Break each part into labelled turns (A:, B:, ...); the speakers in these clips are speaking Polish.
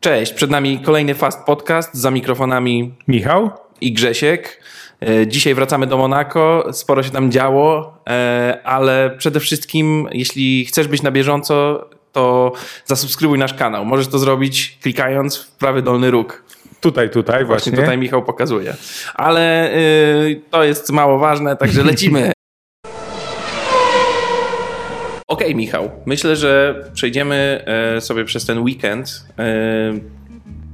A: Cześć, przed nami kolejny Fast Podcast za mikrofonami
B: Michał
A: i Grzesiek. E, Dzisiaj wracamy do Monako, sporo się tam działo, e, ale przede wszystkim, jeśli chcesz być na bieżąco, to zasubskrybuj nasz kanał. Możesz to zrobić klikając w prawy dolny róg.
B: Tutaj, tutaj właśnie.
A: Właśnie tutaj Michał pokazuje. Ale y, to jest mało ważne, także lecimy. Okej, Michał. Myślę, że przejdziemy e, sobie przez ten weekend e,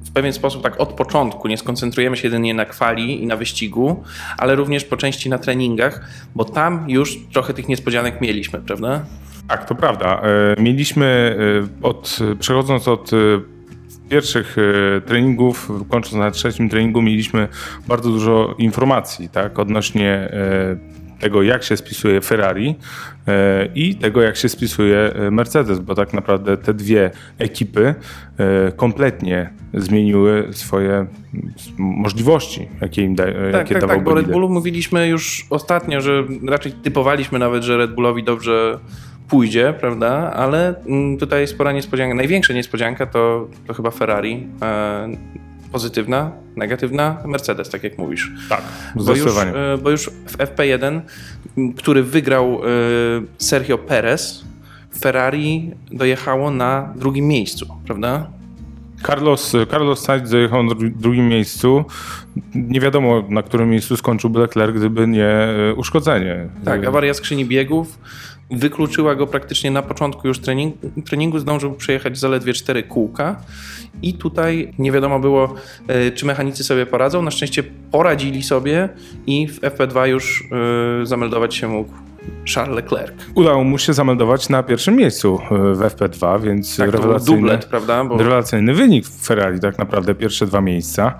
A: w pewien sposób tak od początku. Nie skoncentrujemy się jedynie na kwali i na wyścigu, ale również po części na treningach, bo tam już trochę tych niespodzianek mieliśmy, prawda?
B: Tak, to prawda. E, Mieliśmy od, przechodząc od pierwszych treningów, kończąc na trzecim treningu, mieliśmy bardzo dużo informacji, tak, odnośnie tego, jak się spisuje Ferrari e, i tego, jak się spisuje e, Mercedes, bo tak naprawdę te dwie ekipy e, kompletnie zmieniły swoje możliwości, jakie im da,
A: Tak,
B: jakie
A: tak,
B: dawał
A: tak, bo Red. Bullu mówiliśmy już ostatnio, że raczej typowaliśmy nawet, że Red Bullowi dobrze pójdzie, prawda? Ale mm, tutaj spora niespodzianka. Największa niespodzianka to, to chyba Ferrari. Pozytywna, negatywna, Mercedes, tak jak mówisz.
B: Tak,
A: Bo już, e, bo już w FP1, m, który wygrał e, Sergio Perez, Ferrari dojechało na drugim miejscu, prawda?
B: Carlos, Carlos Sainz zajechał na dru- drugim miejscu. Nie wiadomo, na którym miejscu skończyłby Leclerc, gdyby nie e, uszkodzenie.
A: Tak, awaria skrzyni biegów wykluczyła go praktycznie na początku już trening, treningu, zdążył przejechać zaledwie cztery kółka i tutaj nie wiadomo było, e, czy mechanicy sobie poradzą. Na szczęście poradzili sobie i w FP2 już e, zameldować się mógł Charles Leclerc.
B: Udało mu się zameldować na pierwszym miejscu e, w FP2, więc
A: Tak,
B: rewelacyjny,
A: dublet, prawda? Bo
B: rewelacyjny wynik w Ferrari, tak naprawdę pierwsze dwa miejsca.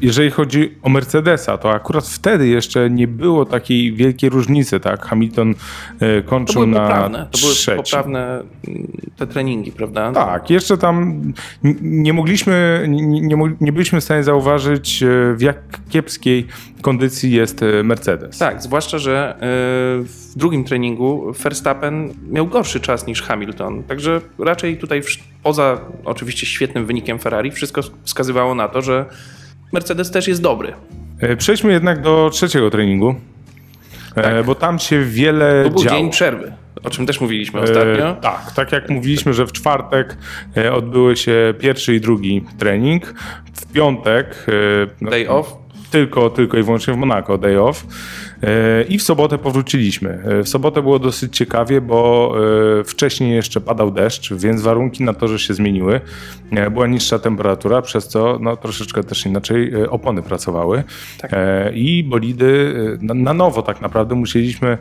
B: Jeżeli chodzi o Mercedesa, to akurat wtedy jeszcze nie było takiej wielkiej różnicy, tak? Hamilton e,
A: to
B: kończył na
A: poprawne, to były poprawne mm, te treningi, prawda?
B: Tak, jeszcze tam nie mogliśmy, nie, nie, byliśmy w stanie zauważyć, e, w jak kiepskiej kondycji jest e, Mercedes.
A: Tak, zwłaszcza, że w drugim treningu Verstappen miał gorszy czas niż Hamilton. Także raczej tutaj, poza oczywiście świetnym wynikiem Ferrari, wszystko wskazywało na to, że Mercedes też jest dobry.
B: E, Przejdźmy jednak do trzeciego treningu, e, bo tam się wiele
A: To był
B: działo.
A: dzień przerwy, o czym też mówiliśmy ostatnio.
B: E, tak, tak jak mówiliśmy, że w czwartek e, odbyły się pierwszy i drugi trening. W piątek e,
A: Day off.
B: Tylko, tylko i wyłącznie w Monako, day off. E, I w sobotę powróciliśmy. E, W sobotę było dosyć ciekawie, bo e, wcześniej jeszcze padał deszcz, więc warunki na torze się zmieniły. Była niższa temperatura, przez co no, troszeczkę też inaczej opony pracowały.
A: Tak.
B: I bolidy na, nowo tak naprawdę musieliśmy,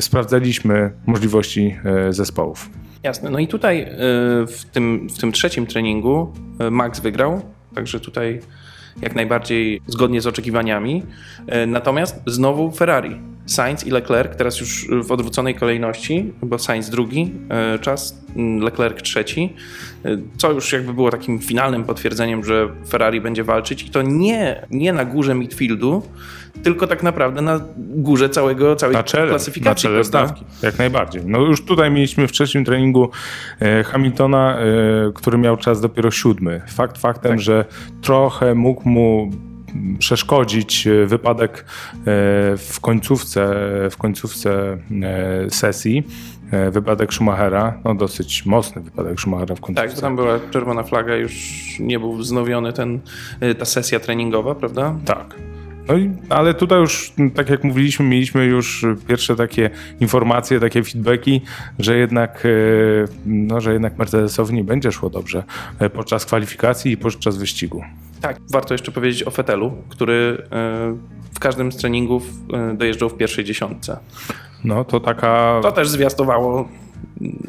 B: sprawdzaliśmy możliwości zespołów.
A: Jasne. No i tutaj w tym, w tym trzecim treningu Max wygrał, także tutaj jak najbardziej zgodnie z oczekiwaniami. E, Natomiast znowu Ferrari. Sainz i Leclerc teraz już w odwróconej kolejności, bo Sainz drugi e, czas, m, Leclerc trzeci, co już jakby było takim finalnym potwierdzeniem, że Ferrari będzie walczyć i to nie, nie na górze midfieldu, tylko tak naprawdę na górze całego, całej
B: Na czele,
A: klasyfikacji.
B: na czele stawki, jak najbardziej. No już tutaj mieliśmy w trzecim treningu e, Hamiltona, e, który miał czas dopiero siódmy. Fakt faktem,
A: Tak.
B: że trochę mógł mu przeszkodzić e, wypadek e, w końcówce, w końcówce e, sesji, wypadek Schumachera, no dosyć mocny wypadek Schumachera w końcówce.
A: Tak, bo tam była czerwona flaga, już nie był wznowiony ten, ta sesja treningowa, prawda?
B: Tak. No i, ale tutaj już, tak jak mówiliśmy, mieliśmy już pierwsze takie informacje, takie feedbacki, że jednak, no, że jednak Mercedesowi nie będzie szło dobrze podczas kwalifikacji i podczas wyścigu.
A: Tak. Warto jeszcze powiedzieć o Fetelu, który y, w każdym z treningów y, dojeżdżał w pierwszej dziesiątce.
B: No to taka,
A: To też zwiastowało,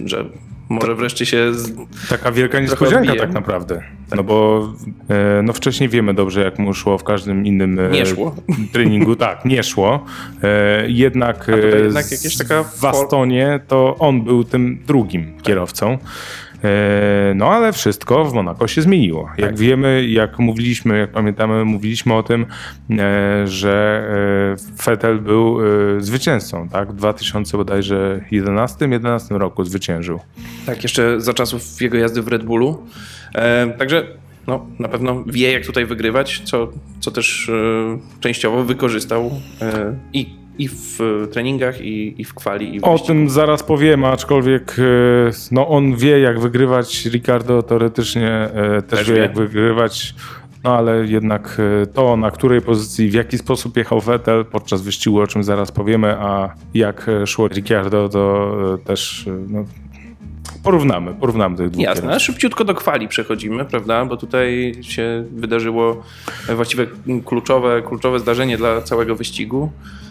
A: że może wreszcie się... Z...
B: taka wielka niespodzianka
A: odbije.
B: tak naprawdę. No bo e, no wcześniej wiemy dobrze, jak mu szło w każdym innym e,
A: Nie szło.
B: treningu. Tak, nie szło. E, jednak, e,
A: jednak jakieś taka
B: w Astonie to on był tym drugim kierowcą. E, no ale wszystko w Monako się zmieniło. Jak
A: Tak.
B: wiemy, jak mówiliśmy, jak pamiętamy, mówiliśmy o tym, e, że Vettel był e, zwycięzcą, tak? W 2000 bodajże 11, 11 roku zwyciężył.
A: Tak, jeszcze za czasów jego jazdy w Red Bullu. Także no, na pewno wie, jak tutaj wygrywać, co, co też częściowo wykorzystał i, i w treningach, i, i w kwali, i w
B: O
A: wyścigu.
B: tym zaraz powiemy, aczkolwiek e, no, on wie jak wygrywać, Ricardo teoretycznie e, też,
A: Też
B: wie
A: wie.
B: jak wygrywać, no ale jednak e, to na której pozycji, w jaki sposób jechał Vettel podczas wyścigu, o czym zaraz powiemy, a jak e, szło Ricciardo, to e, też e, no, porównamy, porównamy tych dwóch
A: Jasne, a
B: kierowców.
A: szybciutko do kwali przechodzimy, prawda? Bo tutaj się wydarzyło e, właściwie kluczowe, kluczowe zdarzenie dla całego wyścigu, e,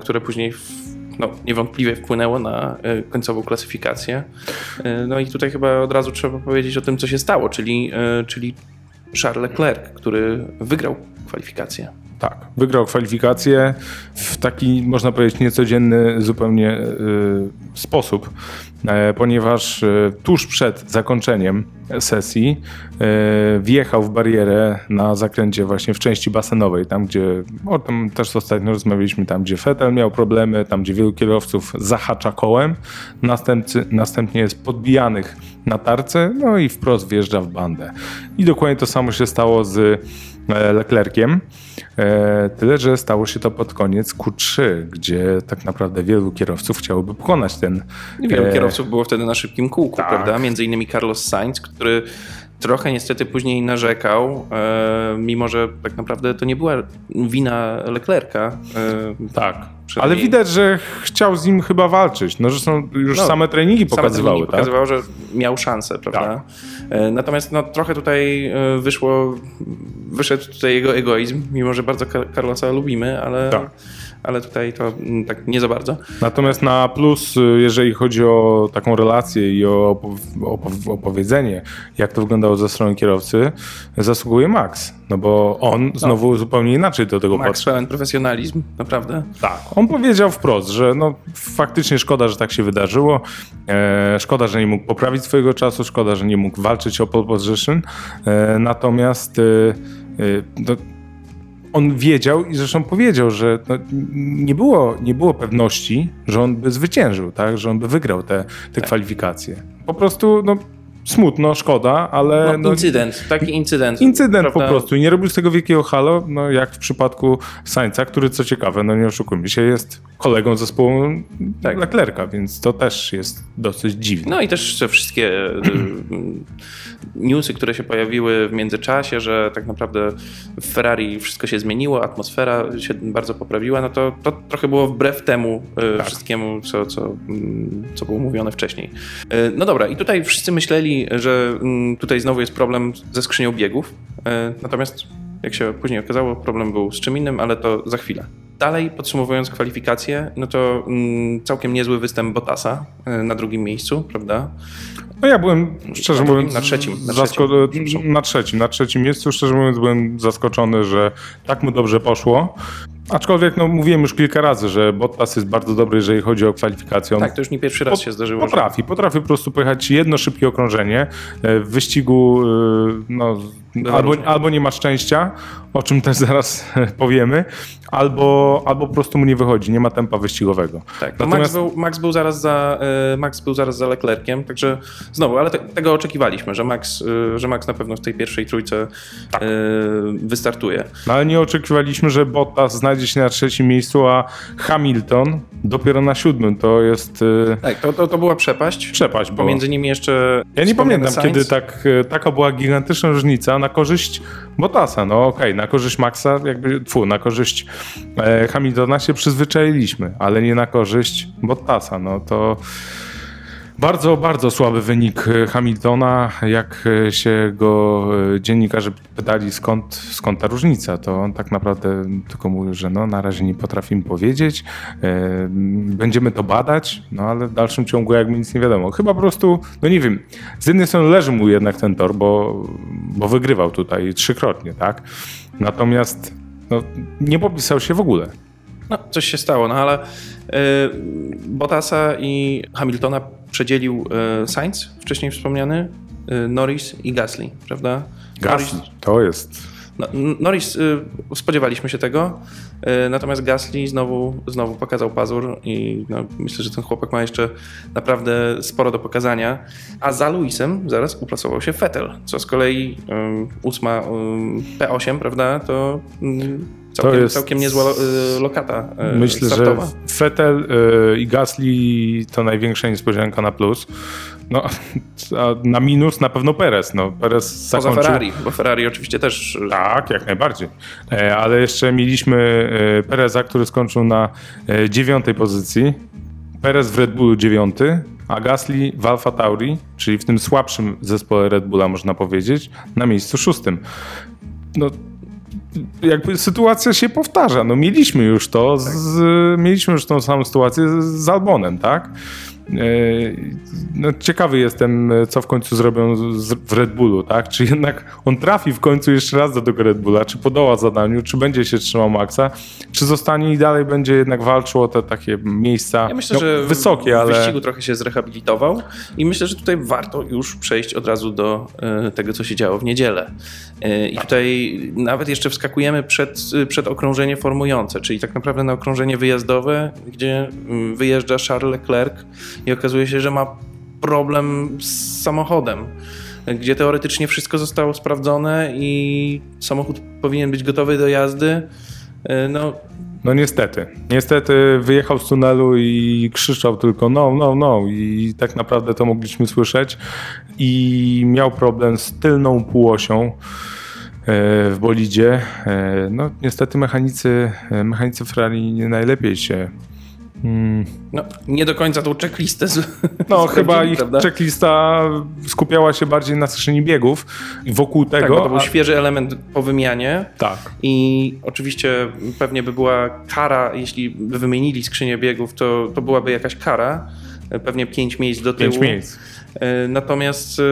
A: które później no, niewątpliwie wpłynęło na e, końcową klasyfikację. E, no i tutaj chyba od razu trzeba powiedzieć o tym, co się stało, czyli, e, czyli Charles Leclerc, który wygrał kwalifikację.
B: Tak, wygrał kwalifikację w taki, można powiedzieć, niecodzienny zupełnie e, sposób, e, ponieważ e, tuż przed zakończeniem sesji wjechał w barierę na zakręcie właśnie w części basenowej, tam gdzie, o tym też ostatnio rozmawialiśmy, tam gdzie Vettel miał problemy, tam gdzie wielu kierowców zahacza kołem, następcy, następnie jest podbijanych na tarce, no i wprost wjeżdża w bandę. I dokładnie to samo się stało z Leclerciem. E, Tyle, że stało się to pod koniec Q3, gdzie tak naprawdę wielu kierowców chciałoby pokonać ten.
A: Wielu
B: e,
A: kierowców było wtedy na szybkim kółku,
B: tak.
A: prawda? Między innymi Carlos Sainz, który trochę niestety później narzekał, e, mimo że tak naprawdę to nie była wina Leclerca. E,
B: Tak. Ale widać, że chciał z nim chyba walczyć. No, że są już
A: No,
B: same treningi
A: same
B: pokazywały,
A: treningi
B: tak?
A: pokazywało, że miał szansę, prawda? E, Natomiast no, trochę tutaj e, wyszło, wyszedł tutaj jego egoizm, mimo że bardzo Carlosa lubimy, ale,
B: Tak.
A: Ale tutaj to mm, tak nie za bardzo.
B: Natomiast na plus, y, jeżeli chodzi o taką relację i o opow- opow- opowiedzenie, jak to wyglądało ze strony kierowcy, zasługuje Max. No bo on znowu zupełnie inaczej do tego
A: Max
B: podszedł.
A: pełen profesjonalizm, naprawdę.
B: Tak. On powiedział wprost, że no, faktycznie szkoda, że tak się wydarzyło. E, szkoda, że nie mógł poprawić swojego czasu, szkoda, że nie mógł walczyć o pole position. E, natomiast e, no, on wiedział i zresztą powiedział, że no, nie, było, nie było pewności, że on by zwyciężył, tak? że on by wygrał te, te kwalifikacje. Po prostu no, smutno, szkoda, ale...
A: No,
B: no,
A: incydent, taki incydent.
B: Incydent po
A: prawda?
B: prostu i nie robił z tego wielkiego halo, no jak w przypadku Sańca, który co ciekawe, no nie oszukujmy się, jest kolegą zespołu
A: Tak.
B: Leclerca, więc to też jest dosyć dziwne.
A: No i też te wszystkie y, newsy, które się pojawiły w międzyczasie, że tak naprawdę w Ferrari wszystko się zmieniło, atmosfera się bardzo poprawiła, no to, to trochę było wbrew temu y, wszystkiemu, co, co, mm, co było mówione wcześniej. Y, No dobra, i tutaj wszyscy myśleli, że mm, tutaj znowu jest problem ze skrzynią biegów, y, natomiast jak się później okazało, problem był z czym innym, ale to za chwilę. Dalej podsumowując kwalifikacje, no to mm, całkiem niezły występ Bottasa y, na drugim miejscu, prawda?
B: No ja byłem, szczerze
A: drugim,
B: mówiąc,
A: na trzecim, na
B: zasko-
A: trzecim.
B: na trzecim, na trzecim miejscu, szczerze mówiąc, byłem zaskoczony, że tak mu dobrze poszło. Aczkolwiek, no mówiłem już kilka razy, że Bottas jest bardzo dobry, jeżeli chodzi o kwalifikację. On
A: Tak, to już nie pierwszy raz się zdarzyło. że-
B: Potrafi, potrafi po prostu pojechać jedno szybkie okrążenie. E, W wyścigu e, no, albo, albo nie ma szczęścia, o czym też zaraz powiemy, albo, albo po prostu mu nie wychodzi, nie ma tempa wyścigowego.
A: Tak, no
B: Natomiast
A: Max, był, Max, był zaraz za, e, Max był zaraz za Leclerciem, także znowu, ale te, tego oczekiwaliśmy, że Max, e, że Max na pewno w tej pierwszej trójce
B: Tak.
A: e, wystartuje.
B: no, ale nie oczekiwaliśmy, że Bottas znajdzie się na trzecim miejscu, a Hamilton dopiero na siódmym. To jest
A: Tak, to, to, to była przepaść.
B: przepaść. Bo...
A: Pomiędzy nimi jeszcze.
B: Ja nie pamiętam,
A: Sainz.
B: kiedy tak, taka była gigantyczna różnica na korzyść Bottasa. No okej, na korzyść Maxa, jakby, tfu, na korzyść e, Hamiltona się przyzwyczailiśmy, ale nie na korzyść Bottasa. No to bardzo, bardzo słaby wynik e, Hamiltona. Jak e, się go e, dziennikarze pytali, skąd, skąd ta różnica, to on tak naprawdę tylko mówił, że no, na razie nie potrafimy powiedzieć. Będziemy to badać, no ale w dalszym ciągu jakby nic nie wiadomo. Chyba po prostu, no nie wiem, z jednej strony leży mu jednak ten tor, bo, bo wygrywał tutaj trzykrotnie, tak? Natomiast no, nie popisał się w ogóle.
A: No, coś się stało, no ale y, Bottasa i Hamiltona przedzielił e, Sainz, wcześniej wspomniany, e, Norris i Gasly, prawda?
B: Gasly, to jest...
A: No, Norris y, spodziewaliśmy się tego, natomiast Gasly znowu, znowu pokazał pazur i no, myślę, że ten chłopak ma jeszcze naprawdę sporo do pokazania. A za Luisem zaraz uplasował się Vettel, co z kolei y, ósma P8, prawda, to Całkiem, to jest... całkiem niezła y, lokata
B: y, Myślę, startowa. że Vettel y, i Gasly to największa niespodzianka na plus. No, na minus na pewno Perez. No, Perez
A: zakończył... Poza Ferrari, bo Ferrari oczywiście też...
B: Tak, jak najbardziej. E, ale jeszcze mieliśmy e, Pereza, który skończył na e, dziewiątej pozycji. Perez w Red Bullu dziewiąty, a Gasly w Alfa Tauri, czyli w tym słabszym zespole Red Bulla można powiedzieć, na miejscu szóstym. No, jakby sytuacja się powtarza. No mieliśmy już to, z, mieliśmy już tą samą sytuację z, z Albonem, tak? E, no, ciekawy jestem, co w końcu zrobią w Red Bullu, tak? Czy jednak on trafi w końcu jeszcze raz do tego Red Bulla, czy podoła zadaniu, czy będzie się trzymał Maxa, czy zostanie i dalej będzie jednak walczył o te takie miejsca
A: ja myślę, no, że wysokie, ale... w wyścigu trochę się zrehabilitował i myślę, że tutaj warto już przejść od razu do e, tego, co się działo w niedzielę. E, I tutaj nawet jeszcze wskakujemy przed, przed okrążenie formujące, czyli tak naprawdę na okrążenie wyjazdowe, gdzie mm, wyjeżdża Charles Leclerc i okazuje się, że ma problem z samochodem, gdzie teoretycznie wszystko zostało sprawdzone i samochód powinien być gotowy do jazdy. E, no,
B: no niestety. Niestety wyjechał z tunelu i krzyczał tylko no, no, no i tak naprawdę to mogliśmy słyszeć i miał problem z tylną półosią e, w bolidzie. E, no niestety mechanicy, mechanicy Ferrari nie najlepiej się
A: Hmm. No, nie do końca tą checklistę. Z,
B: no, chyba ich prawda? checklista skupiała się bardziej na skrzyni biegów i wokół tego. Tak, bo
A: to był a... świeży element po wymianie.
B: Tak.
A: I oczywiście pewnie by była kara, jeśli by wymienili skrzynię biegów, to, to byłaby jakaś kara. Pewnie pięć miejsc do tyłu.
B: Pięć miejsc.
A: E, natomiast e,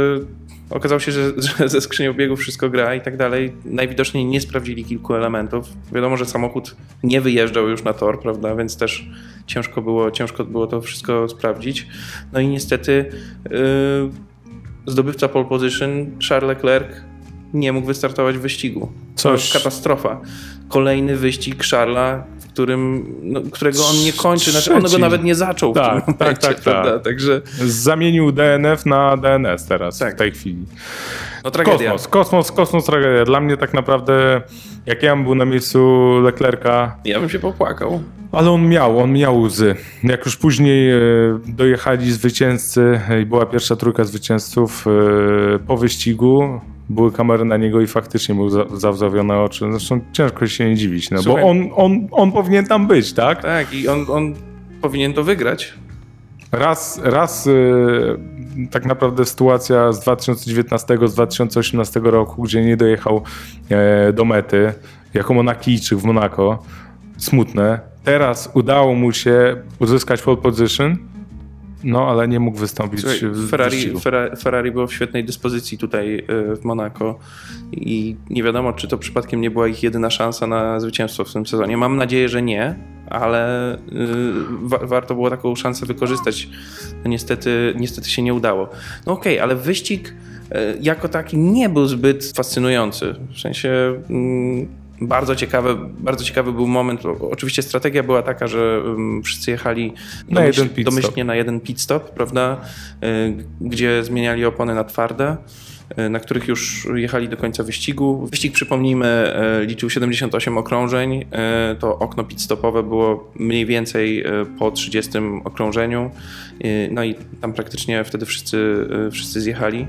A: Okazało się, że, że ze skrzynią biegów wszystko gra i tak dalej. Najwidoczniej nie sprawdzili kilku elementów. Wiadomo, że samochód nie wyjeżdżał już na tor, prawda, więc też ciężko było, ciężko było to wszystko sprawdzić. No i niestety yy, zdobywca pole position, Charles Leclerc, nie mógł wystartować w wyścigu. Coś. Katastrofa. Kolejny wyścig Charlesa, którym, no, którego on nie kończy, znaczy on go nawet nie zaczął tak, w tym tak, momencie, tak, tak, tak. Także...
B: Zamienił DNF na DNS teraz tak. w tej chwili.
A: No tragedia.
B: Kosmos, kosmos, kosmos, tragedia. Dla mnie tak naprawdę, jak ja bym był na miejscu Leclerca...
A: Ja bym się popłakał.
B: Ale on miał, on miał łzy. Jak już później e, dojechali zwycięzcy i była pierwsza trójka zwycięzców e, po wyścigu, były kamery na niego i faktycznie był zawzawione oczy. Zresztą ciężko się nie dziwić, no Słuchaj, bo on, on, on powinien tam być, tak?
A: Tak, i on, on powinien to wygrać.
B: Raz, raz yy, tak naprawdę sytuacja z 2019, z 2018 roku, gdzie nie dojechał yy, do mety jako Monakijczyk w Monako, smutne. Teraz udało mu się uzyskać pole position, no, ale nie mógł wystąpić Słuchaj, w
A: Ferrari, Ferrari, Ferrari było w świetnej dyspozycji tutaj e, w Monako i nie wiadomo, czy to przypadkiem nie była ich jedyna szansa na zwycięstwo w tym sezonie. Mam nadzieję, że nie, ale y, wa warto było taką szansę wykorzystać. No, niestety, niestety się nie udało. No okej, okay, ale wyścig e, jako taki nie był zbyt fascynujący. W sensie... Mm, bardzo ciekawy, bardzo ciekawy był moment. Oczywiście strategia była taka, że wszyscy jechali na domyśl, jeden domyślnie na jeden pit stop, prawda? Y, gdzie zmieniali opony na twarde y, na których już jechali do końca wyścigu. Wyścig, przypomnijmy, y, liczył 78 okrążeń. To okno pit-stopowe było mniej więcej po 30 okrążeniu. No i tam praktycznie wtedy wszyscy, wszyscy zjechali.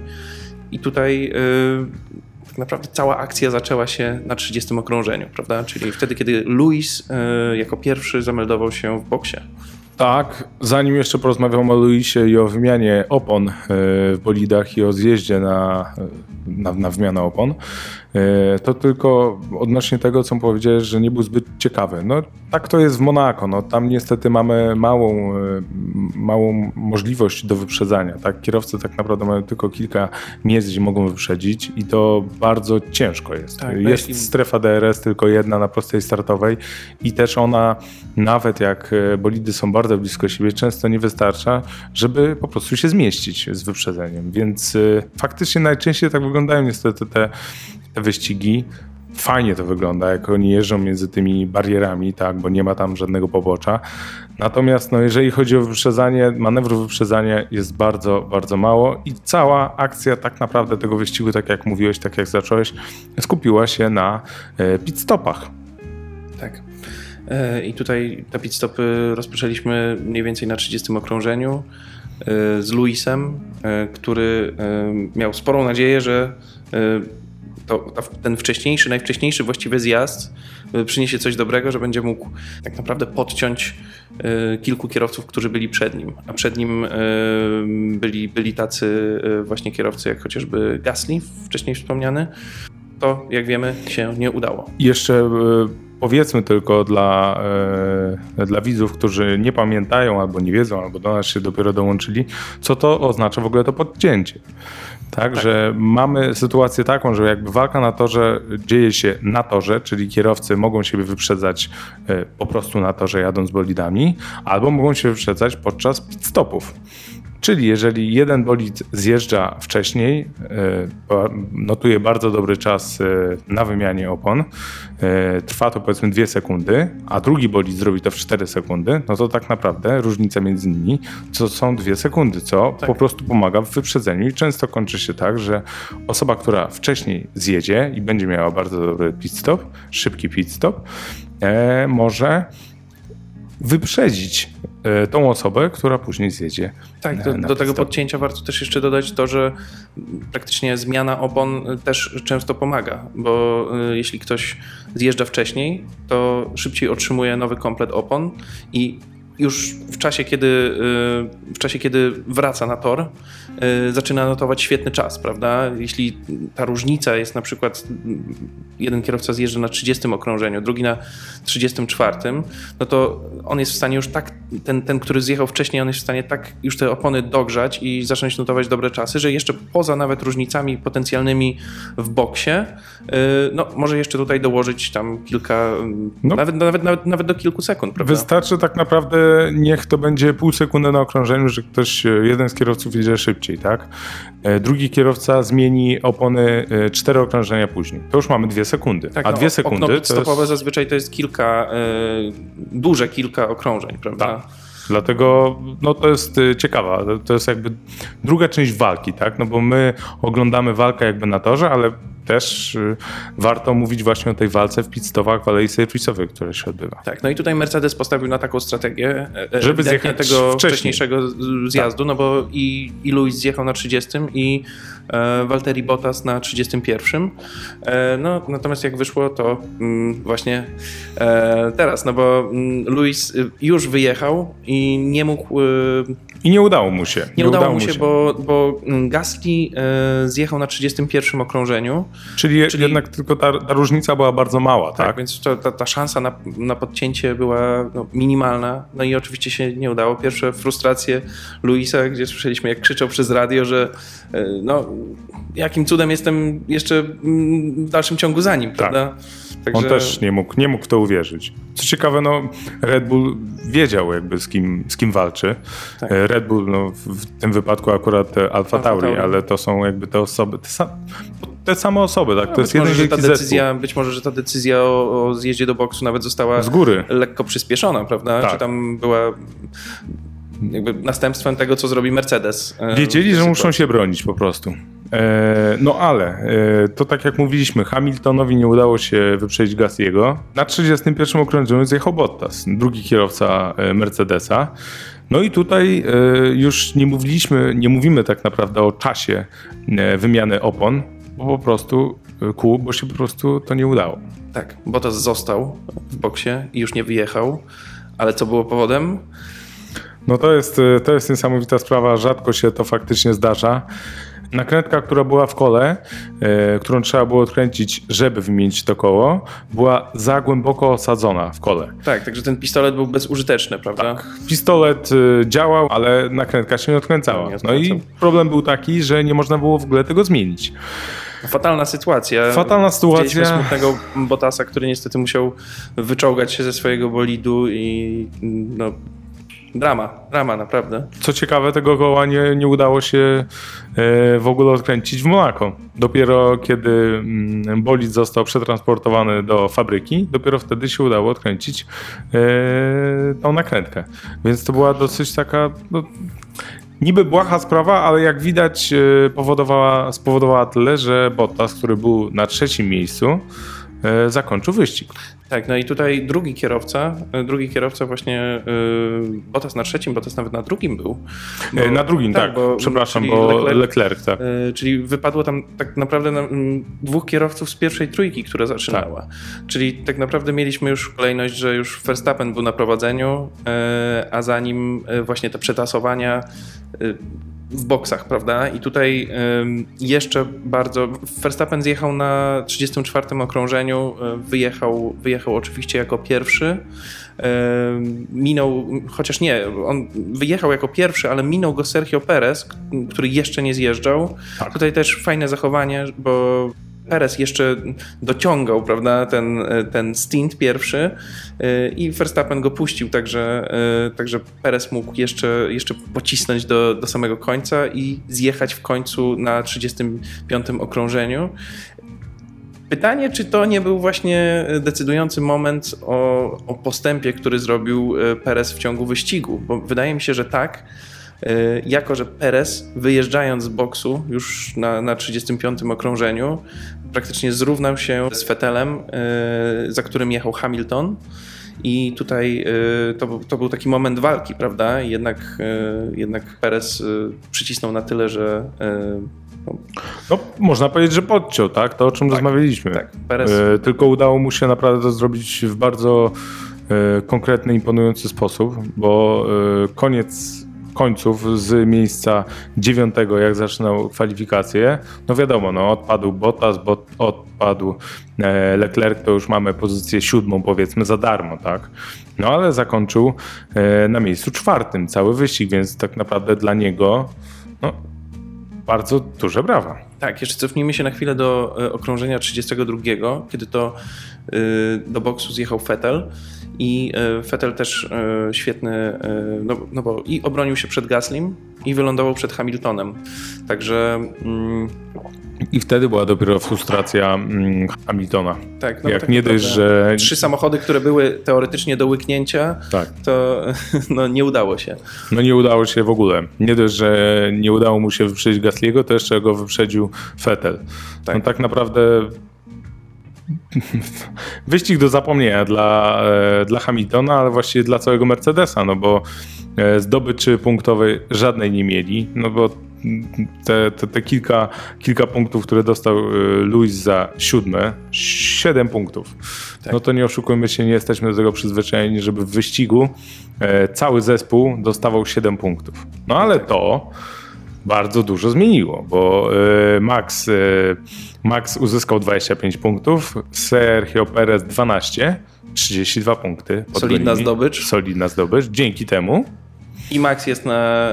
A: I tutaj tak naprawdę cała akcja zaczęła się na 30 okrążeniu, prawda? Czyli wtedy, kiedy Luis y, jako pierwszy zameldował się w boksie.
B: Tak, zanim jeszcze porozmawiam o Luisie i o wymianie opon e, w bolidach i o zjeździe na, na, na wymianę opon, e, to tylko odnośnie tego, co powiedziałeś, że nie był zbyt ciekawy. No tak to jest w Monako, no tam niestety mamy małą, e, małą możliwość do wyprzedzania, tak? Kierowcy tak naprawdę mają tylko kilka miejsc, gdzie mogą wyprzedzić i to bardzo ciężko jest. Tak, no jest strefa DRS tylko jedna na prostej startowej i też ona, nawet jak bolidy są bardzo blisko siebie, często nie wystarcza, żeby po prostu się zmieścić z wyprzedzeniem. Więc faktycznie najczęściej tak wyglądają niestety te, te wyścigi fajnie to wygląda, jak oni jeżdżą między tymi barierami, tak, bo nie ma tam żadnego pobocza. Natomiast no, jeżeli chodzi o wyprzedzanie, manewru wyprzedzania jest bardzo, bardzo mało i cała akcja tak naprawdę tego wyścigu, tak jak mówiłeś, tak jak zacząłeś, skupiła się na e, pit stopach.
A: Tak. E, I tutaj te pit stopy rozpoczęliśmy mniej więcej na 30 okrążeniu e, z Luisem, który miał sporą nadzieję, że to, ten wcześniejszy, najwcześniejszy właściwy zjazd y, przyniesie coś dobrego, że będzie mógł tak naprawdę podciąć y, kilku kierowców, którzy byli przed nim. A przed nim y, byli, byli tacy właśnie kierowcy, jak chociażby Gasly, wcześniej wspomniany. To, jak wiemy, się nie udało.
B: Jeszcze powiedzmy tylko dla, dla widzów, którzy nie pamiętają albo nie wiedzą, albo do nas się dopiero dołączyli, co to oznacza w ogóle to podcięcie. Tak, tak, że mamy sytuację taką, że jakby walka na torze dzieje się na torze, czyli kierowcy mogą siebie wyprzedzać e, po prostu na torze jadąc bolidami, albo mogą się wyprzedzać podczas pit stopów. Czyli jeżeli jeden bolid zjeżdża wcześniej, e, notuje bardzo dobry czas e, na wymianie opon, e, trwa to powiedzmy 2 sekundy, a drugi bolid zrobi to w 4 sekundy, no to tak naprawdę różnica między nimi to są 2 sekundy, co tak. po prostu pomaga w wyprzedzeniu i często kończy się tak, że osoba, która wcześniej zjedzie i będzie miała bardzo dobry pit stop, szybki pit stop, może wyprzedzić tą osobę, która później zjedzie.
A: Tak, do, do tego podcięcia warto też jeszcze dodać to, że praktycznie zmiana opon też często pomaga, bo e, jeśli ktoś zjeżdża wcześniej, to szybciej otrzymuje nowy komplet opon i już w czasie, kiedy, w czasie, kiedy wraca na tor, zaczyna notować świetny czas, prawda? Jeśli ta różnica jest na przykład, jeden kierowca zjeżdża na 30 okrążeniu, drugi na 34, no to on jest w stanie już tak, ten, ten który zjechał wcześniej, on jest w stanie tak już te opony dogrzać i zacząć notować dobre czasy, że jeszcze poza nawet różnicami potencjalnymi w boksie, y, no może jeszcze tutaj dołożyć tam kilka, no. nawet, nawet, nawet, nawet do kilku sekund, prawda?
B: Wystarczy tak naprawdę niech to będzie pół sekundy na okrążeniu, że ktoś, e, jeden z kierowców jedzie szybciej, tak? E, drugi kierowca zmieni opony e, cztery okrążenia później. To już mamy dwie sekundy. Tak, a no, dwie sekundy. Okno
A: stopowe jest... zazwyczaj to jest kilka, duże kilka okrążeń, prawda? Tak.
B: Dlatego no, to jest ciekawa, to jest jakby druga część walki, tak? No bo my oglądamy walkę jakby na torze, ale też y, warto mówić właśnie o tej walce w pitstopach w alei serwisowej, która się odbywa.
A: Tak, no i tutaj Mercedes postawił na taką strategię, e, e, żeby zjechać tego wcześniej. wcześniejszego zjazdu, tak. no bo i, i Luis zjechał na 30 i e, Valtteri Bottas na 31. E, no, natomiast jak wyszło, to mm, właśnie e, teraz, no bo mm, Luis y, już wyjechał i nie mógł y,
B: i nie udało mu się.
A: Nie, nie udało, udało, mu się, się. Bo, bo Gasly e, zjechał na 31 okrążeniu.
B: Czyli, czyli... jednak tylko ta, ta, różnica była bardzo mała, tak? tak?
A: więc to, ta, ta szansa na, na podcięcie była no, minimalna. No i oczywiście się nie udało. Pierwsze frustracje Luisa, gdzie słyszeliśmy jak krzyczał przez radio, że e, no, jakim cudem jestem jeszcze w dalszym ciągu za nim, tak. prawda?
B: Także... On też nie mógł, nie mógł w to uwierzyć. Co ciekawe, no, Red Bull wiedział jakby z kim, z kim walczy. Tak. E, Red Bull no, w tym wypadku akurat Alfa Tauri, ale to są jakby te osoby, te, te same osoby, tak? No, to jest jeden może,
A: ta decyzja, Być może, że ta decyzja o, o, zjeździe do boksu nawet została
B: z góry.
A: lekko przyspieszona, prawda? Tak. Czy tam była jakby następstwem tego, co zrobi Mercedes.
B: E, Wiedzieli, że muszą się bronić po prostu. E, no ale e, to tak jak mówiliśmy, Hamiltonowi nie udało się wyprzedzić Gastiego. Na 31 okrążeniu zjechał Bottas, drugi kierowca e, Mercedesa. No i tutaj już nie mówiliśmy, nie mówimy tak naprawdę o czasie wymiany opon, bo po prostu kół, bo się po prostu to nie udało.
A: Tak, Bottas został w boksie i już nie wyjechał, ale co było powodem?
B: No to jest, to jest niesamowita sprawa, rzadko się to faktycznie zdarza. Nakrętka, która była w kole, e, którą trzeba było odkręcić, żeby wymienić to koło, była za głęboko osadzona w kole.
A: Tak, także ten pistolet był bezużyteczny, prawda? Tak.
B: Pistolet e, działał, ale nakrętka się nie odkręcała. No i problem był taki, że nie można było w ogóle tego zmienić.
A: Fatalna sytuacja.
B: Fatalna sytuacja. Widzieliśmy
A: smutnego Botasa, który niestety musiał wyczołgać się ze swojego bolidu i no, drama, drama naprawdę.
B: Co ciekawe, tego koła nie, nie udało się e, w ogóle odkręcić w Monako. Dopiero kiedy mm, bolid został przetransportowany do fabryki, dopiero wtedy się udało odkręcić e, tą nakrętkę. Więc to była dosyć taka no, niby błaha sprawa, ale jak widać e, powodowała, spowodowała tyle, że Bottas, który był na trzecim miejscu, zakończył wyścig.
A: Tak, no i tutaj drugi kierowca, e, drugi kierowca właśnie yy, Bottas na trzecim, Bottas nawet na drugim był.
B: E, na drugim, tak,
A: bo-
B: przepraszam, bo
A: Leclerc-
B: Leclerc, tak.
A: E, Czyli wypadło tam tak naprawdę na, dwóch kierowców z pierwszej trójki, która zaczynała.
B: Tak.
A: Czyli tak naprawdę mieliśmy już kolejność, że już Verstappen był na prowadzeniu, e, a za nim e, właśnie te przetasowania e, w boksach, prawda? I tutaj jeszcze bardzo. Verstappen zjechał na 34 okrążeniu, e, wyjechał, wyjechał oczywiście jako pierwszy. Minął, chociaż nie, on wyjechał jako pierwszy, ale minął go Sergio Perez, który jeszcze nie zjeżdżał.
B: Tak.
A: Tutaj też fajne zachowanie, bo Perez jeszcze dociągał, prawda, ten, ten stint pierwszy yy, i Verstappen go puścił, także, yy, także Perez mógł jeszcze, jeszcze pocisnąć do, do samego końca i zjechać w końcu na 35 okrążeniu. Pytanie, czy to nie był właśnie decydujący moment o, o postępie, który zrobił e, Perez w ciągu wyścigu? Bo wydaje mi się, że tak. E, Jako, że Perez wyjeżdżając z boksu już na, na 35 okrążeniu, praktycznie zrównał się z Vettelem, e, za którym jechał Hamilton. I tutaj e, to, był- to był taki moment walki, prawda? Jednak, jednak Perez przycisnął na tyle, że no,
B: No, można powiedzieć, że podciął, tak? To o czym rozmawialiśmy.
A: tak, Perez
B: tylko udało mu się naprawdę to zrobić w bardzo konkretny, imponujący sposób, bo koniec końców z miejsca dziewiątego, jak zaczynał kwalifikacje, no wiadomo, no odpadł Bottas, bot, odpadł e, Leclerc, to już mamy pozycję siódmą powiedzmy za darmo, tak? No ale zakończył e, na miejscu czwartym cały wyścig, więc tak naprawdę dla niego no, bardzo duże brawa.
A: Tak, jeszcze cofnijmy się na chwilę do e, okrążenia 32, kiedy to do boksu zjechał Vettel i e, Vettel też e, świetny, e, no, no bo i obronił się przed Gaslim i wylądował przed Hamiltonem. Także mm,
B: I wtedy była dopiero frustracja mm, Hamiltona.
A: tak, no
B: Jak
A: tak
B: nie dość, że.
A: Trzy samochody, które były teoretycznie do łyknięcia,
B: Tak.
A: to no, nie udało się.
B: No nie udało się w ogóle. Nie dość, że nie udało mu się wyprzedzić Gasliego, to jeszcze go wyprzedził Vettel.
A: Tak.
B: No tak naprawdę wyścig do zapomnienia dla, e, dla Hamiltona, ale właściwie dla całego Mercedesa, no bo e, zdobyczy punktowej żadnej nie mieli, no bo te, te, te kilka, kilka punktów, które dostał e, Luis za siódme, siedem punktów.
A: Tak.
B: No to nie oszukujmy się, nie jesteśmy do tego przyzwyczajeni, żeby w wyścigu cały zespół dostawał 7 punktów. No ale to bardzo dużo zmieniło, bo e, Max, e, Max uzyskał 25 punktów, Sergio Perez 12, 32 punkty.
A: Solidna zdobycz.
B: Solidna zdobycz. Dzięki temu
A: I Max jest na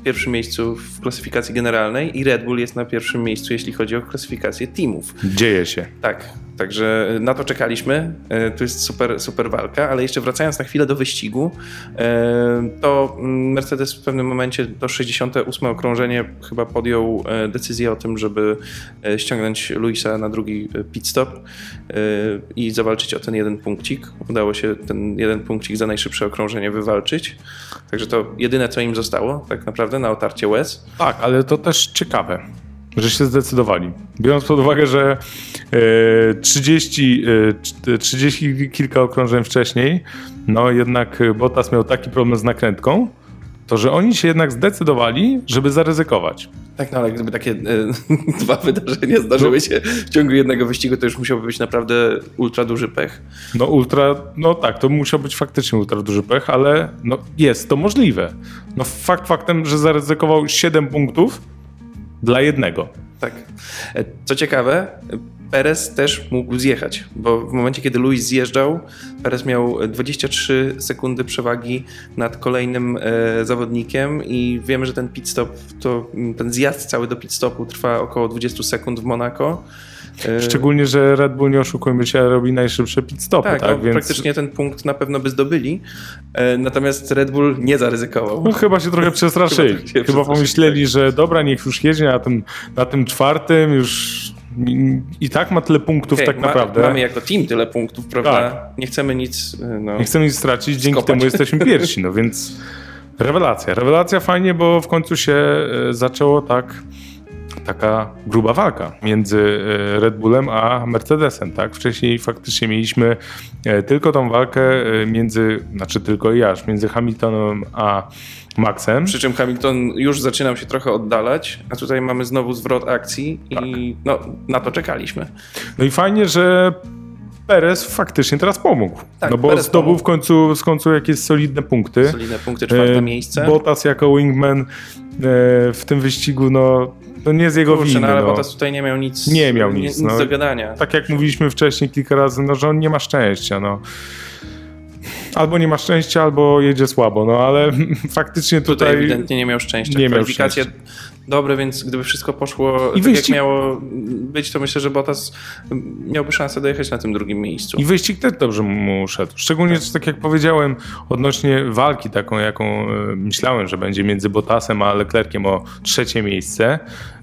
A: y, pierwszym miejscu w klasyfikacji generalnej i Red Bull jest na pierwszym miejscu, jeśli chodzi o klasyfikację teamów.
B: dzieje się.
A: Tak, także na to czekaliśmy. E, To jest super, super walka, ale jeszcze wracając na chwilę do wyścigu, e, to mm, Mercedes w pewnym momencie to 68 okrążenie chyba podjął e, decyzję o tym, żeby e, ściągnąć Luisa na drugi e, pit stop i zawalczyć o ten jeden punkcik. Udało się ten jeden punkcik za najszybsze okrążenie wywalczyć. Także to jedyne, co im zostało tak naprawdę na otarcie łez.
B: Tak, ale to też ciekawe, że się zdecydowali. Biorąc pod uwagę, że e, 30, e, 30 kilka okrążeń wcześniej, no jednak Bottas miał taki problem z nakrętką, to że oni się jednak zdecydowali, żeby zaryzykować.
A: Tak, no ale gdyby takie e, dwa wydarzenia zdarzyły się w ciągu jednego wyścigu, to już musiałby być naprawdę ultra duży pech.
B: No ultra, no tak, to musiał być faktycznie ultra duży pech, ale no jest to możliwe. No fakt faktem, że zaryzykował 7 punktów dla jednego.
A: Tak. E, Co ciekawe, Perez też mógł zjechać, bo w momencie, kiedy Luis zjeżdżał, Perez miał 23 sekundy przewagi nad kolejnym e, zawodnikiem i wiemy, że ten pit stop, to, ten zjazd cały do pit stopu trwa około 20 sekund w Monako.
B: E, Szczególnie, że Red Bull, nie oszukujmy się, robi najszybsze pit stopy, tak? tak?
A: No, Więc... praktycznie ten punkt na pewno by zdobyli, e, natomiast Red Bull nie zaryzykował.
B: No, chyba się trochę przestraszyli. chyba, się chyba pomyśleli, tak. że dobra, niech już jedzie na tym, na tym czwartym, już i tak ma tyle punktów okay, tak ma, naprawdę.
A: Mamy jako team tyle punktów, prawda? Tak. Nie chcemy nic. No,
B: nie chcemy nic stracić, dzięki skopać. temu jesteśmy pierwsi, no więc rewelacja. Rewelacja fajnie, bo w końcu się e, zaczęło tak taka gruba walka między e, Red Bullem a Mercedesem, tak? Wcześniej faktycznie mieliśmy tylko tą walkę między, znaczy tylko i aż, między Hamiltonem a Maxem.
A: Przy czym Hamilton już zaczynał się trochę oddalać, a tutaj mamy znowu zwrot akcji i tak. no, na to czekaliśmy.
B: No i fajnie, że Perez faktycznie teraz pomógł. Tak, no bo Perez zdobył pomógł. w końcu, w końcu jakieś solidne punkty.
A: Solidne punkty, czwarte e, miejsce.
B: Bottas jako wingman e, w tym wyścigu, no to nie z jego
A: Kurczę,
B: winy.
A: No, ale
B: no.
A: Bottas tutaj nie miał nic,
B: nie miał nic,
A: nic no. do gadania.
B: Tak jak mówiliśmy wcześniej kilka razy, no, że on nie ma szczęścia. No albo nie ma szczęścia, albo jedzie słabo, no ale faktycznie tutaj...
A: Tutaj ewidentnie nie miał szczęścia. Nie miał szczęścia. Dobre, więc gdyby wszystko poszło I tak wyścig... jak miało być, to myślę, że Bottas miałby szansę dojechać na tym drugim miejscu.
B: I wyścig też dobrze mu szedł. Szczególnie, tak. tak jak powiedziałem, odnośnie walki taką, jaką e, myślałem, że będzie między Bottasem a Leclerciem o trzecie miejsce,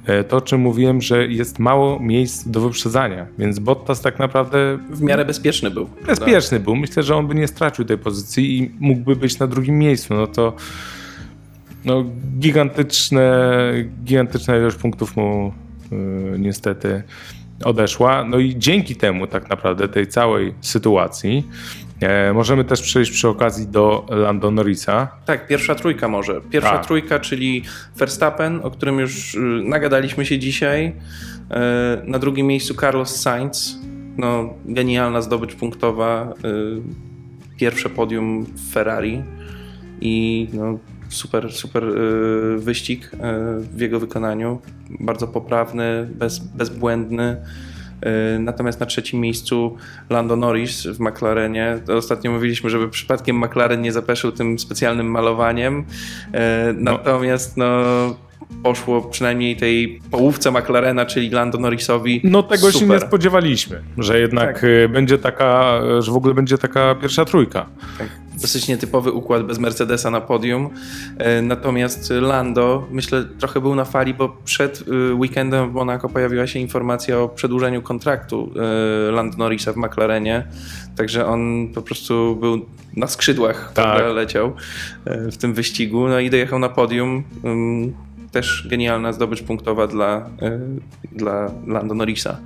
B: E, to, o czym mówiłem, że jest mało miejsc do wyprzedzania, więc Bottas tak naprawdę...
A: W miarę bezpieczny był.
B: Bezpieczny był. Myślę, że on by nie stracił tej pozycji i mógłby być na drugim miejscu. No to no, gigantyczne, gigantyczna ilość punktów mu yy, niestety odeszła. No i dzięki temu tak naprawdę tej całej sytuacji E, możemy też przejść przy okazji do Lando Norrisa.
A: Tak, pierwsza trójka może. Pierwsza tak. trójka, czyli Verstappen, o którym już y, nagadaliśmy się dzisiaj. E, na drugim miejscu Carlos Sainz. No, genialna zdobycz punktowa. Y, pierwsze podium w Ferrari i no, super, super y, wyścig w jego wykonaniu. Bardzo poprawny, bez, bezbłędny. E, natomiast na trzecim miejscu Lando Norris w McLarenie. Ostatnio mówiliśmy, żeby przypadkiem McLaren nie zapeszył tym specjalnym malowaniem. No. Natomiast no poszło przynajmniej tej połówce McLarena, czyli Lando Norrisowi.
B: No tego super. się nie spodziewaliśmy, że jednak tak. E, będzie taka, że w ogóle będzie taka pierwsza trójka.
A: Tak dosyć nietypowy układ bez Mercedesa na podium. E, natomiast Lando, myślę, trochę był na fali, bo przed e, weekendem w Monaco pojawiła się informacja o przedłużeniu kontraktu Lando Norrisa w McLarenie. Także on po prostu był na skrzydłach, tak. leciał w tym wyścigu. No i dojechał na podium. Też genialna zdobycz punktowa dla, dla Lando Norrisa.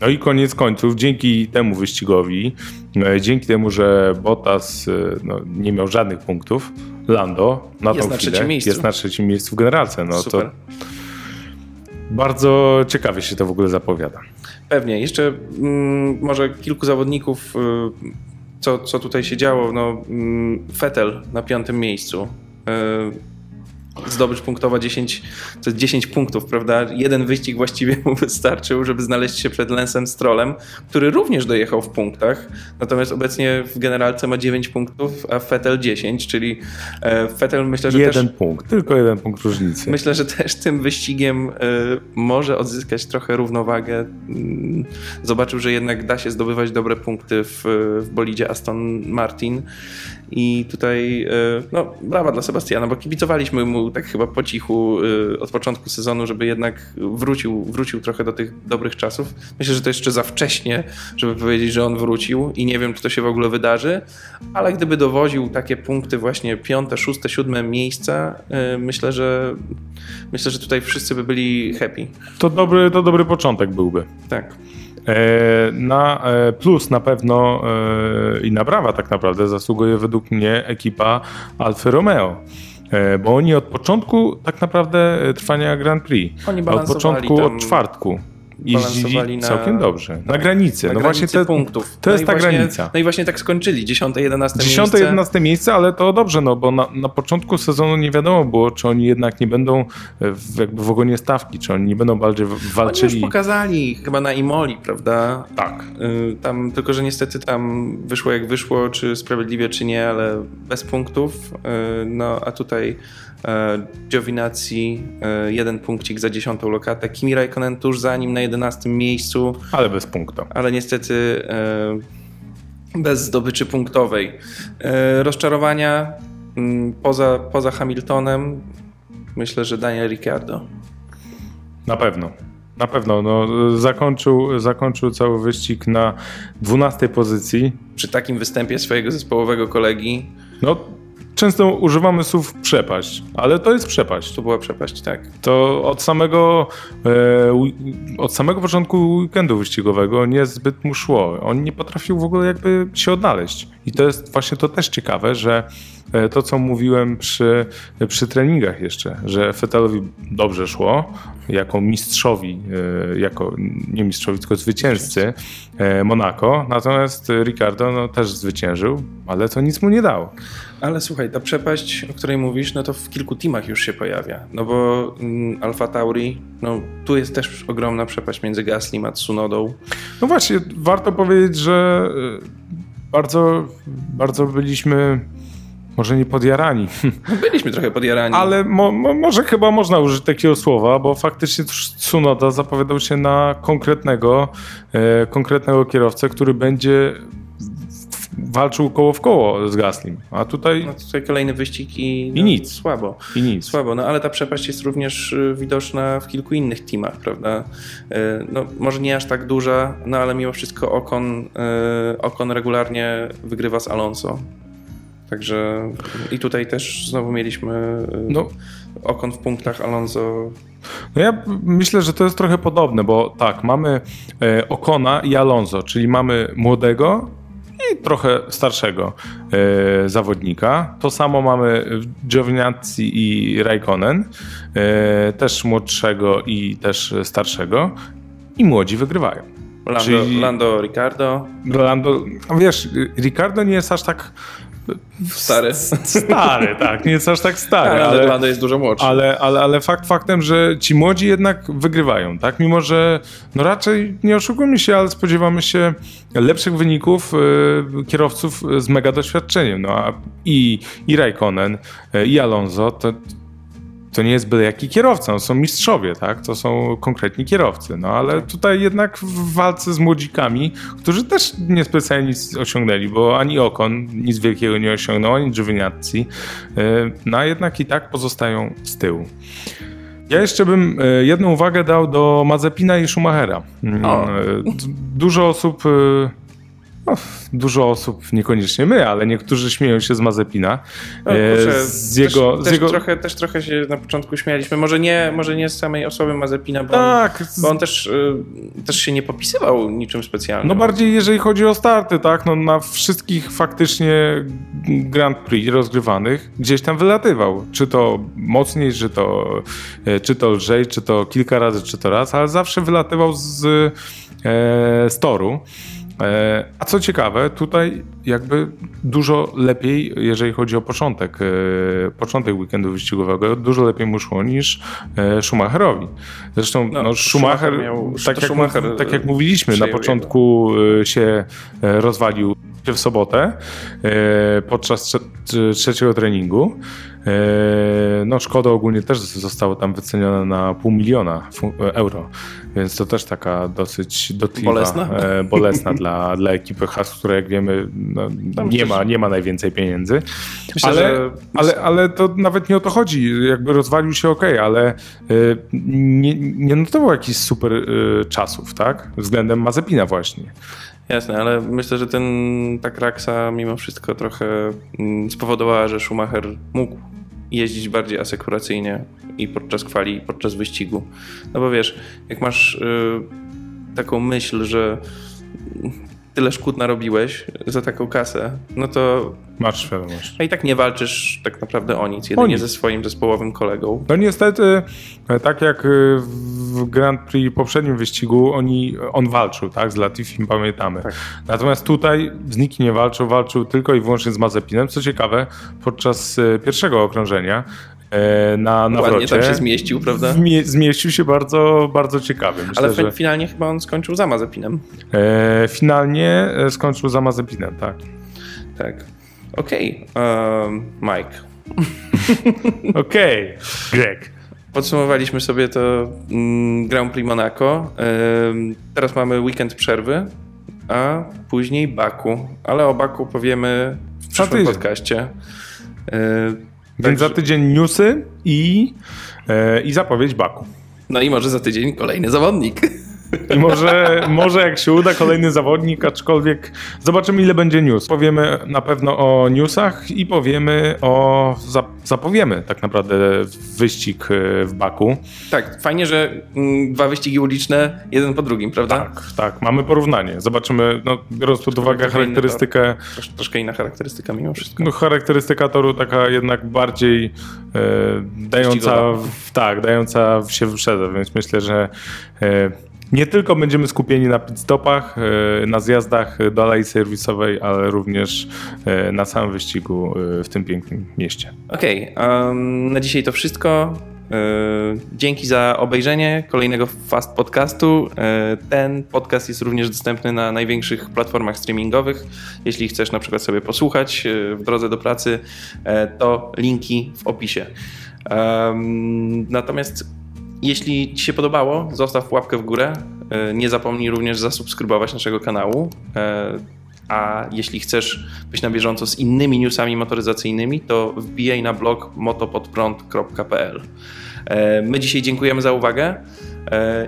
B: No i koniec końców, dzięki temu wyścigowi, e, dzięki temu, że Bottas e, no, nie miał żadnych punktów, Lando na jest tą na chwilę jest na trzecim miejscu w generalce. No Super. to bardzo ciekawie się to w ogóle zapowiada.
A: Pewnie. Jeszcze mm, może kilku zawodników, y, co, co tutaj się działo. No, mm, Vettel na piątym miejscu. Y, zdobycz punktowa 10, to jest 10 punktów, prawda? Jeden wyścig właściwie mu wystarczył, żeby znaleźć się przed Lensem Strollem, który również dojechał w punktach, natomiast obecnie w generalce ma 9 punktów, a Vettel 10, czyli e, Vettel myślę, że
B: jeden
A: też...
B: punkt, tylko jeden punkt różnicy.
A: Myślę, że też tym wyścigiem e, może odzyskać trochę równowagę. Mm, zobaczył, że jednak da się zdobywać dobre punkty w, w bolidzie Aston Martin i tutaj, e, no, brawa dla Sebastiana, bo kibicowaliśmy mu tak chyba po cichu e, od początku sezonu, żeby jednak wrócił, wrócił trochę do tych dobrych czasów. Myślę, że to jeszcze za wcześnie, żeby powiedzieć, że on wrócił i nie wiem, czy to się w ogóle wydarzy, ale gdyby dowoził takie punkty właśnie piąte, szóste, siódme miejsca, e, myślę, że myślę, że tutaj wszyscy by byli happy.
B: To dobry, to dobry początek byłby.
A: Tak.
B: E, na e, plus na pewno e, i na brawa tak naprawdę zasługuje według mnie ekipa Alfa Romeo bo oni od początku tak naprawdę trwania Grand Prix,
A: oni
B: od początku,
A: tam...
B: od czwartku jeździli
A: na,
B: całkiem dobrze. Na granicy.
A: na
B: no
A: granicy
B: właśnie te,
A: punktów.
B: to jest
A: i
B: ta
A: właśnie,
B: granica.
A: No i właśnie tak skończyli, 10, 11
B: 10,
A: miejsce.
B: 11 miejsce, ale to dobrze, no bo na, na początku sezonu nie wiadomo było, czy oni jednak nie będą w, jakby w ogonie stawki, czy oni nie będą bardziej
A: Oni już
B: walczyli.
A: pokazali chyba na Imoli, prawda?
B: Tak.
A: Y, Tam, tylko, że niestety tam wyszło jak wyszło, czy sprawiedliwie, czy nie, ale bez punktów. Y, No, a tutaj e, Giovinazzi e, jeden punkcik za dziesiątą lokatę. Kimi Raikkonen tuż za nim na 11 miejscu,
B: Ale bez punktu.
A: ale niestety e, bez zdobyczy punktowej. E, Rozczarowania mm, poza, poza Hamiltonem myślę, że Daniel Ricciardo.
B: Na pewno. Na pewno. No, zakończył, zakończył cały wyścig na 12 pozycji.
A: Przy takim występie swojego zespołowego kolegi
B: No, często używamy słów przepaść, ale to jest przepaść.
A: to była przepaść, tak.
B: To od samego, e, od samego początku weekendu wyścigowego niezbyt mu szło. On nie potrafił w ogóle jakby się odnaleźć. I to jest właśnie to też ciekawe, że to, co mówiłem przy, przy treningach jeszcze, że Fetelowi dobrze szło, jako mistrzowi, e, jako nie mistrzowi, tylko zwycięzcy e, Monaco, natomiast Ricardo no, też zwyciężył, ale to nic mu nie dało.
A: Ale słuchaj, ta przepaść, o której mówisz, no to w kilku teamach już się pojawia. No bo mm, Alfa Tauri, no tu jest też ogromna przepaść między Gaslim a Tsunodą.
B: No właśnie, warto powiedzieć, że bardzo, bardzo byliśmy może nie podjarani,
A: No, byliśmy trochę podjarani.
B: ale mo, mo, może chyba można użyć takiego słowa, bo faktycznie Tsunoda zapowiadał się na konkretnego, e, konkretnego kierowcę, który będzie walczył koło w koło z Gaslim, a tutaj
A: No tutaj kolejny wyścig i, no,
B: I nic.
A: Słabo.
B: i nic.
A: Słabo, no ale ta przepaść jest również y, widoczna w kilku innych teamach, prawda? Y, No może nie aż tak duża, no ale mimo wszystko Ocon, y, Ocon regularnie wygrywa z Alonso. Także i tutaj też znowu mieliśmy y,
B: No,
A: Ocon w punktach, Alonso
B: No ja myślę, że to jest trochę podobne, bo tak, mamy e, Okona i Alonso, czyli mamy młodego i trochę starszego e, zawodnika. To samo mamy w Giovinazzi i Raikkonen, e, też młodszego i też starszego. I młodzi wygrywają.
A: Lando,
B: Czyli-
A: Lando Ricardo,
B: Lando, wiesz, Ricardo nie jest aż tak
A: stary.
B: stary, tak, nie jest aż tak stary,
A: Ale,
B: ale,
A: Lando jest dużo młodszy.
B: Ale, ale, ale fakt faktem, że ci młodzi jednak wygrywają, tak? Mimo, że no raczej nie oszukujmy się, ale spodziewamy się lepszych wyników y, kierowców z mega doświadczeniem. No a i, i Raikkonen, y, i Alonso to, to nie jest byle jaki kierowca, no są mistrzowie, tak? To są konkretni kierowcy. No ale tutaj jednak w walce z młodzikami, którzy też niespecjalnie nic osiągnęli, bo ani Okon nic wielkiego nie osiągnął, ani Giovinazzi, y, no a jednak i tak pozostają z tyłu. Ja jeszcze bym y, jedną uwagę dał do Mazepina i Schumachera. Mm,
A: O.
B: y, Dużo osób no, dużo osób, niekoniecznie my, ale niektórzy śmieją się z Mazepina.
A: No,
B: e,
A: kurczę,
B: z jego,
A: też,
B: z
A: też,
B: jego...
A: trochę, też trochę się na początku śmialiśmy. Może nie, może nie z samej osoby Mazepina, bo,
B: Tak,
A: on, bo on też, y, też się nie popisywał niczym specjalnym.
B: No bardziej jeżeli chodzi o starty, tak, no na wszystkich faktycznie Grand Prix rozgrywanych gdzieś tam wylatywał. Czy to mocniej, czy to, e, czy to lżej, czy to kilka razy, czy to raz, ale zawsze wylatywał z, e, z toru. E, A co ciekawe, tutaj jakby dużo lepiej, jeżeli chodzi o początek, e, początek weekendu wyścigowego, dużo lepiej mu szło niż e, Schumacherowi. Zresztą
A: No,
B: no, Schumacher,
A: Schumacher miał-
B: tak, jak,
A: Schumacher,
B: tak jak mówiliśmy, na początku e, się rozwalił w sobotę e, podczas trze- trze- trzeciego treningu. E, No Szkoda ogólnie też zostało tam wycenione na pół miliona euro, więc to też taka dosyć dotkliwa,
A: Bolesna?
B: e, bolesna dla, dla ekipy Haas, która jak wiemy no, nie,
A: myślę,
B: ma, nie ma najwięcej pieniędzy.
A: Myślę,
B: ale,
A: że-
B: ale, ale to nawet nie o to chodzi. Jakby rozwalił się ok, ale nie, nie notował jakichś super czasów, tak? Względem Mazepina właśnie.
A: Jasne, ale myślę, że ten, ta kraksa mimo wszystko trochę mm, spowodowała, że Schumacher mógł jeździć bardziej asekuracyjnie i podczas kwali, i podczas wyścigu. No bo wiesz, jak masz y, taką myśl, że tyle szkód narobiłeś za taką kasę, no to
B: Masz świadomość.
A: a i tak nie walczysz tak naprawdę o nic, jedynie
B: nic.
A: ze swoim zespołowym kolegą.
B: No niestety, e, tak jak e, w Grand Prix poprzednim wyścigu, oni, on walczył, tak, z Latifim pamiętamy.
A: Tak.
B: Natomiast tutaj z nikim nie walczył, walczył tylko i wyłącznie z Mazepinem. Co ciekawe, podczas e, pierwszego okrążenia e, na
A: Ładnie
B: nawrocie
A: tam się zmieścił, prawda?
B: zmie- zmieścił się bardzo, bardzo ciekawy. Myślę,
A: Ale
B: że
A: finalnie chyba on skończył za Mazepinem.
B: e, finalnie e, skończył za Mazepinem, tak.
A: Tak. Okej, em, Mike.
B: Okej, Greg.
A: Podsumowaliśmy sobie to mm, Grand Prix Monaco. Teraz mamy weekend przerwy, a później Baku. Ale o Baku powiemy w przyszłym podcaście.
B: Więc za tydzień newsy i, e, i zapowiedź Baku.
A: No i może za tydzień kolejny zawodnik.
B: I może, może jak się uda, kolejny zawodnik, aczkolwiek zobaczymy ile będzie news. Powiemy na pewno o newsach i powiemy o, zap- zapowiemy tak naprawdę wyścig e, w Baku.
A: Tak, fajnie, że mm, dwa wyścigi uliczne, jeden po drugim, prawda?
B: Tak, tak, mamy porównanie. Zobaczymy, no, biorąc pod uwagę charakterystykę,
A: Trosz, troszkę inna charakterystyka mimo wszystko.
B: no, charakterystyka toru taka jednak bardziej e, dająca, w, tak, dająca się wyprzedzać, więc myślę, że e, nie tylko będziemy skupieni na pit stopach, e, na zjazdach do alei serwisowej, ale również e, na samym wyścigu e, w tym pięknym mieście.
A: Okej, em, na dzisiaj to wszystko. Dzięki za obejrzenie kolejnego Fast Podcastu. Ten podcast jest również dostępny na największych platformach streamingowych. Jeśli chcesz na przykład sobie posłuchać w drodze do pracy, to linki w opisie. Natomiast jeśli Ci się podobało, zostaw łapkę w górę. E, Nie zapomnij również zasubskrybować naszego kanału. E, A jeśli chcesz być na bieżąco z innymi newsami motoryzacyjnymi, to wbijaj na blog motopodprąd.pl. E, My dzisiaj dziękujemy za uwagę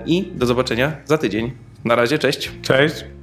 A: i do zobaczenia za tydzień. Na razie, cześć.
B: Cześć!